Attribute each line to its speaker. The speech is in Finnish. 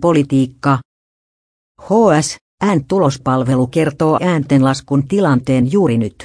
Speaker 1: Politiikka. HS, ääntulospalvelu kertoo ääntenlaskun tilanteen juuri nyt.